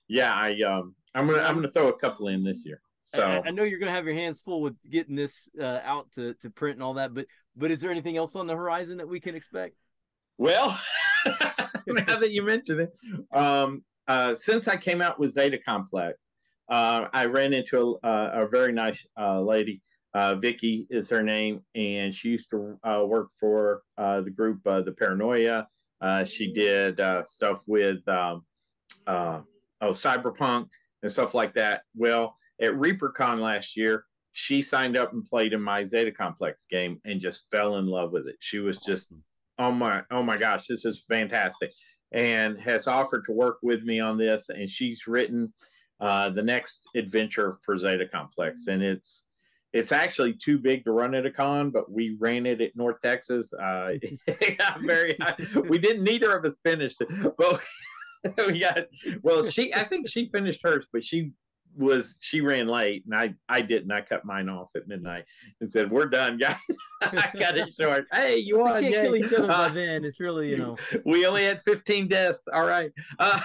yeah, I um, I'm gonna I'm gonna throw a couple in this year. So I, I know you're gonna have your hands full with getting this uh, out to, to print and all that, but but is there anything else on the horizon that we can expect? Well, [LAUGHS] now that you mention it, um, uh, since I came out with Zeta Complex, uh, I ran into a, a, a very nice uh, lady. Uh, Vicky is her name, and she used to uh, work for uh, the group uh, The Paranoia. Uh, she did uh, stuff with um, uh, oh Cyberpunk and stuff like that. Well, at ReaperCon last year, she signed up and played in my Zeta Complex game and just fell in love with it. She was just oh my oh my gosh this is fantastic. And has offered to work with me on this and she's written uh, the next adventure for zeta complex. And it's it's actually too big to run at a con but we ran it at north texas. Uh, [LAUGHS] [LAUGHS] I'm very we didn't neither of us finished it but [LAUGHS] [LAUGHS] we got well she i think she finished hers but she was she ran late and i i didn't i cut mine off at midnight and said we're done [LAUGHS] guys i got it short [LAUGHS] hey you We won can't yay." kill each other by Uh, then. It's really you know. we only had 15 deaths. All right. Uh,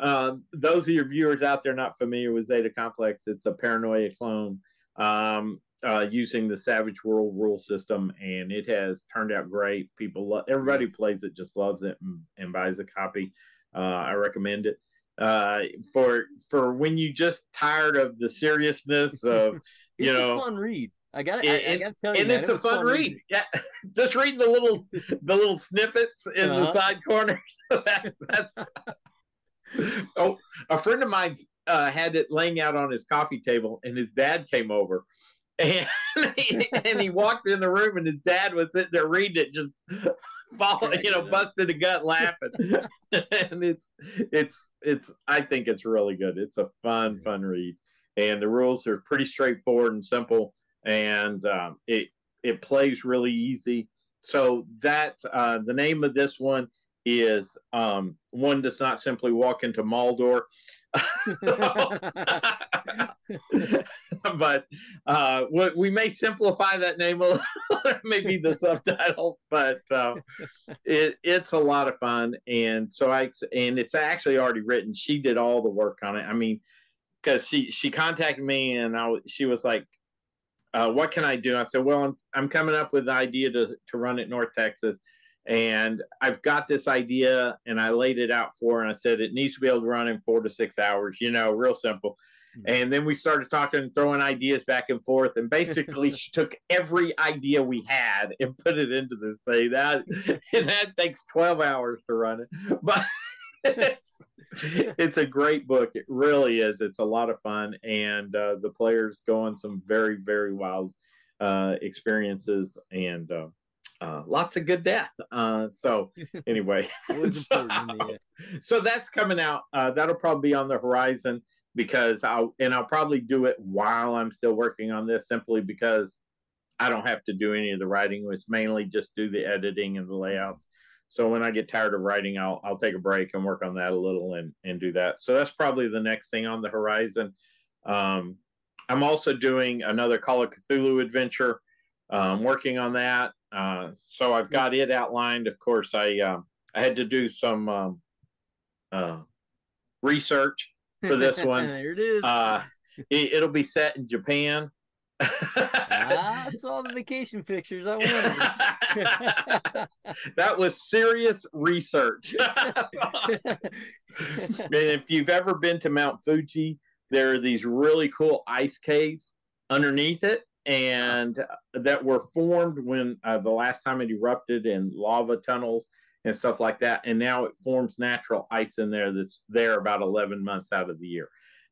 um, those of your viewers out there not familiar with Zeta Complex, it's a paranoia clone um, uh, using the Savage World rule system, and it has turned out great. People, lo- everybody Yes. plays it, just loves it, and, and buys a copy. Uh, I recommend it uh, for for when you just tired of the seriousness [LAUGHS] of It's you know a fun read. I got I, And- I got to tell you, and man, it's it a was fun read. Yeah, [LAUGHS] just reading the little the little snippets in the Uh-huh. side corners. [LAUGHS] that, that's oh, a friend of mine uh, had it laying out on his coffee table, and his dad came over, [LAUGHS] and he, and he walked in the room, and his dad was sitting there reading it, just [LAUGHS] falling, you know, busting a gut laughing. [LAUGHS] and it's it's it's I think it's really good. It's a fun fun read, and the rules are pretty straightforward and simple, and um, it it plays really easy. So that uh, the name of this one is um, one does not simply walk into Maldor. [LAUGHS] but uh, we, may simplify that name a little, [LAUGHS] maybe the subtitle, but uh, it, it's a lot of fun. And so I, and it's actually already written. She did all the work on it. I mean, because she, she contacted me and I, she was like, uh, what can I do? I said, well, I'm, I'm coming up with an idea to, to run at North Texas. And I've got this idea and I laid it out for her and I said, it needs to be able to run in four to six hours, you know, real simple. And then we started talking, throwing ideas back and forth. And basically, [LAUGHS] she took every idea we had and put it into this thing. That, [LAUGHS] and that takes 12 hours to run it. [LAUGHS] But it's, it's a great book. It really is. It's a lot of fun. And uh, the players go on some very, very wild uh, experiences and uh, uh, lots of good death. Uh, so, [LAUGHS] anyway, [LAUGHS] so, so that's coming out. Uh, that'll probably be on the horizon because I'll and I'll probably do it while I'm still working on this, simply because I don't have to do any of the writing. It's mainly just do the editing and the layouts. So when I get tired of writing, I'll I'll take a break and work on that a little and and do that. So that's probably the next thing on the horizon. Um, I'm also doing another Call of Cthulhu adventure. Um, working on that. Uh, so I've got it outlined. Of course, I um, I had to do some um, uh, research for this [LAUGHS] one. there it is. uh, it, it'll be set in Japan, I saw the vacation pictures. I wondered. [LAUGHS] that was serious research. [LAUGHS] and if you've ever been to Mount Fuji, there are these really cool ice caves underneath it, and that were formed when uh, the last time it erupted in lava tunnels and stuff like that. And now it forms natural ice in there that's there about 11 months out of the year.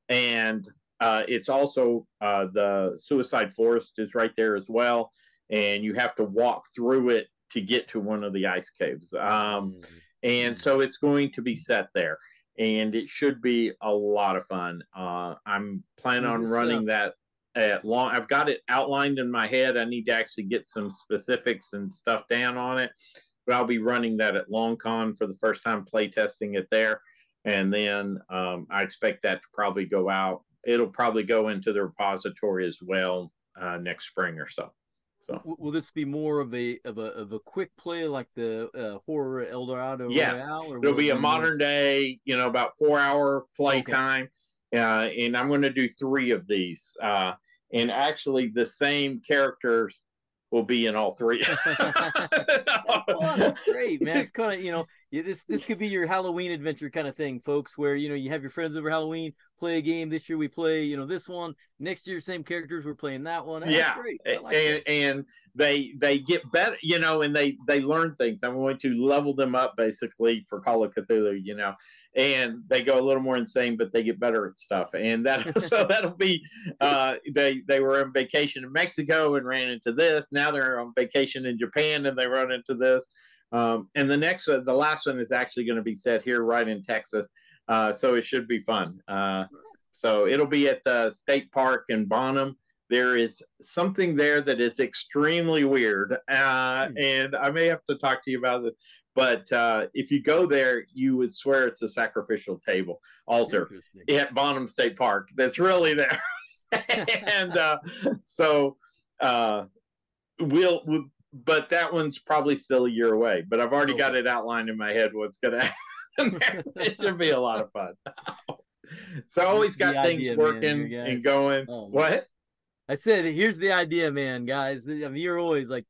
And uh, it's also uh, the suicide forest is right there as well. And you have to walk through it to get to one of the ice caves. Um, and so it's going to be set there. And it should be a lot of fun. Uh, I'm planning on running that at long. I've got it outlined in my head. I need to actually get some specifics and stuff down on it but I'll be running that at Long Con for the first time, play testing it there. And then um, I expect that to probably go out. It'll probably go into the repository as well uh, next spring or so. So will this be more of a of a of a quick play like the uh, horror El Dorado? Yes, Royale, it'll be a modern day, you know, about four hour play okay. time, uh, and I'm going to do three of these. Uh, and actually, the same characters will be in all three. that's, [LAUGHS] [LAUGHS] that's great, man. It's kind of you know this this could be your Halloween adventure kind of thing, folks. Where you know you have your friends over Halloween, play a game. This year we play you know this one. Next year, same characters. We're playing that one. That's yeah, like and that. and they they get better, you know, and they they learn things. I'm going to level them up basically for Call of Cthulhu, you know and they go a little more insane, but they get better at stuff. And that [LAUGHS] so [LAUGHS] that'll be uh, they they were on vacation in Mexico and ran into this. Now they're on vacation in Japan and they run into this. Um, and the next uh, the last one is actually going to be set here right in Texas, uh, so it should be fun. Uh, so it'll be at the state park in Bonham. There is something there that is extremely weird, uh, hmm. and I may have to talk to you about this. But uh, if you go there, you would swear it's a sacrificial table altar at Bonham State Park. That's really there. [LAUGHS] and uh, so uh, we'll, we'll, but that one's probably still a year away. But I've already okay. got it outlined in my head what's going [LAUGHS] to happen. it should be a lot of fun. so I always got things idea, working man, and going. Oh, what? I said, here's the idea, man, guys. I mean, you're always like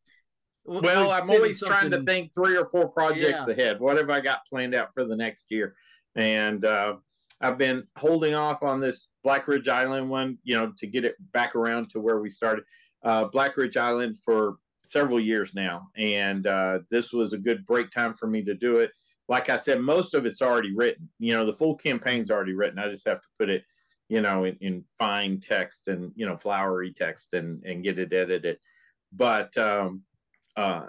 well, I'm always trying to think three or four projects yeah. ahead. What have I got planned out for the next year? And uh, I've been holding off on this Black Ridge Island one, you know, to get it back around to where we started. Uh, Black Ridge Island for several years now, and uh, this was a good break time for me to do it. Like I said, most of it's already written. You know, the full campaign's already written. I just have to put it, you know, in, in fine text and you know flowery text and and get it edited. But um, uh,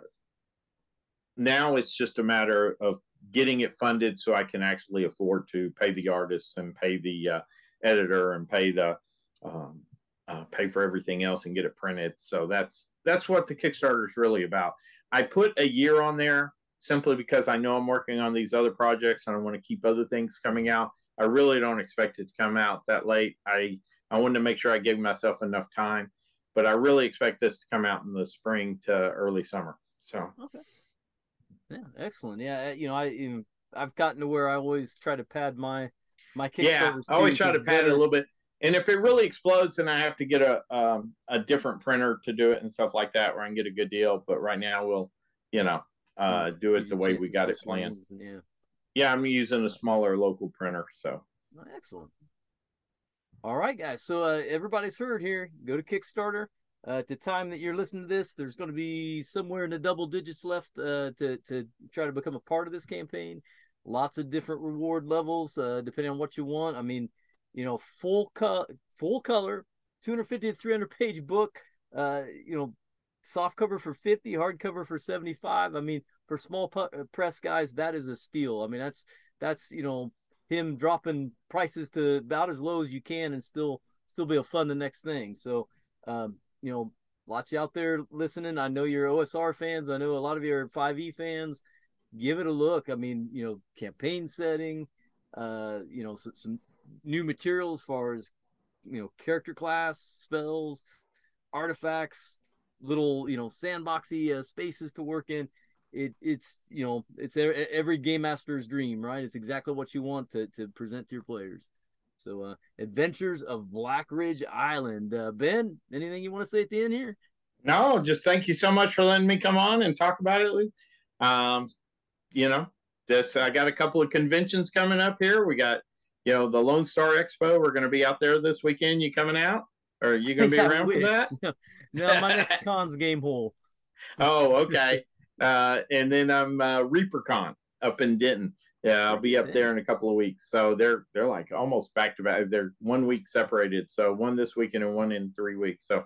now it's just a matter of getting it funded so I can actually afford to pay the artists and pay the uh, editor and pay the um, uh, pay for everything else and get it printed. So that's that's what the Kickstarter is really about. I put a year on there simply because I know I'm working on these other projects and I want to keep other things coming out. I really don't expect it to come out that late. I I wanted to make sure I gave myself enough time but I really expect this to come out in the spring to early summer. So, okay. Yeah, excellent. Yeah, you know, I you know, I've gotten to where I always try to pad my my Kickstarter. Yeah, I always try to pad it a little bit. And if it really explodes, then I have to get a um, a different printer to do it and stuff like that, where I can get a good deal. But right now, we'll you know uh, do it the way we got it planned. Yeah. Yeah, I'm using a smaller local printer. So. excellent. All right, guys. So uh, everybody's heard here. Go to Kickstarter. Uh, at the time that you're listening to this, there's going to be somewhere in the double digits left uh, to to try to become a part of this campaign. Lots of different reward levels, uh, depending on what you want. I mean, you know, full cut, full color, 250 to 300 page book. Uh, you know, soft cover for 50, hardcover for 75. I mean, for small pu- uh, press guys, that is a steal. I mean, that's that's you know him dropping prices to about as low as you can and still still be able to fund the next thing. So um, you know, lots you out there listening. I know you're OSR fans. I know a lot of you are 5e fans. Give it a look. I mean, you know, campaign setting, uh, you know, some, some new material as far as you know, character class, spells, artifacts, little, you know, sandboxy uh, spaces to work in it it's you know it's every game master's dream right it's exactly what you want to, to present to your players So, uh, Adventures of Black Ridge Island. Uh, ben, anything you want to say at the end here? No, just thank you so much for letting me come on and talk about it. Um, you know, this I got a couple of conventions coming up here. We got, you know, the Lone Star Expo. We're going to be out there this weekend. You coming out? Or are you going to be [LAUGHS] Yeah, around for that? No, [LAUGHS] no, my next [LAUGHS] con's Gamehole. Oh, okay. Uh, and then I'm uh, ReaperCon up in Denton. Yeah, I'll be up there in a couple of weeks. So they're they're like almost back to back. They're one week separated. So one this weekend and one in three weeks. So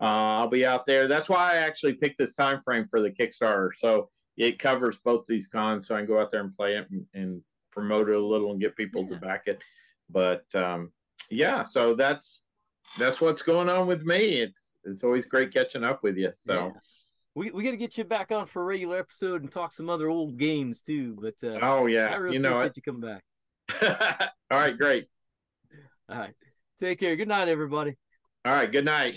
uh, I'll be out there. That's why I actually picked this time frame for the Kickstarter. So it covers both these cons, so I can go out there and play it and, and promote it a little and get people to back it. But um, yeah, so that's that's what's going on with me. It's it's always great catching up with you. So. Yeah. We, we got to get you back on for a regular episode and talk some other old games too. But uh, Oh I yeah, really you know appreciate it. you coming back. [LAUGHS] All right, great. All right. Take care. Good night, everybody. All right, good night.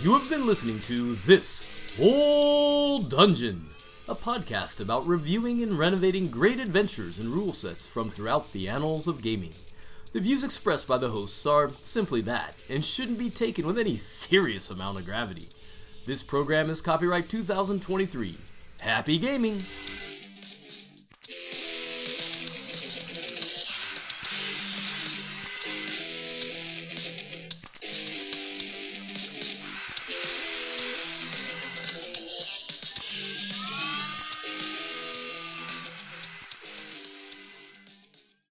You have been listening to This Old Dungeon, a podcast about reviewing and renovating great adventures and rule sets from throughout the annals of gaming. The views expressed by the hosts are simply that, and shouldn't be taken with any serious amount of gravity. This program is copyright 2023. Happy gaming!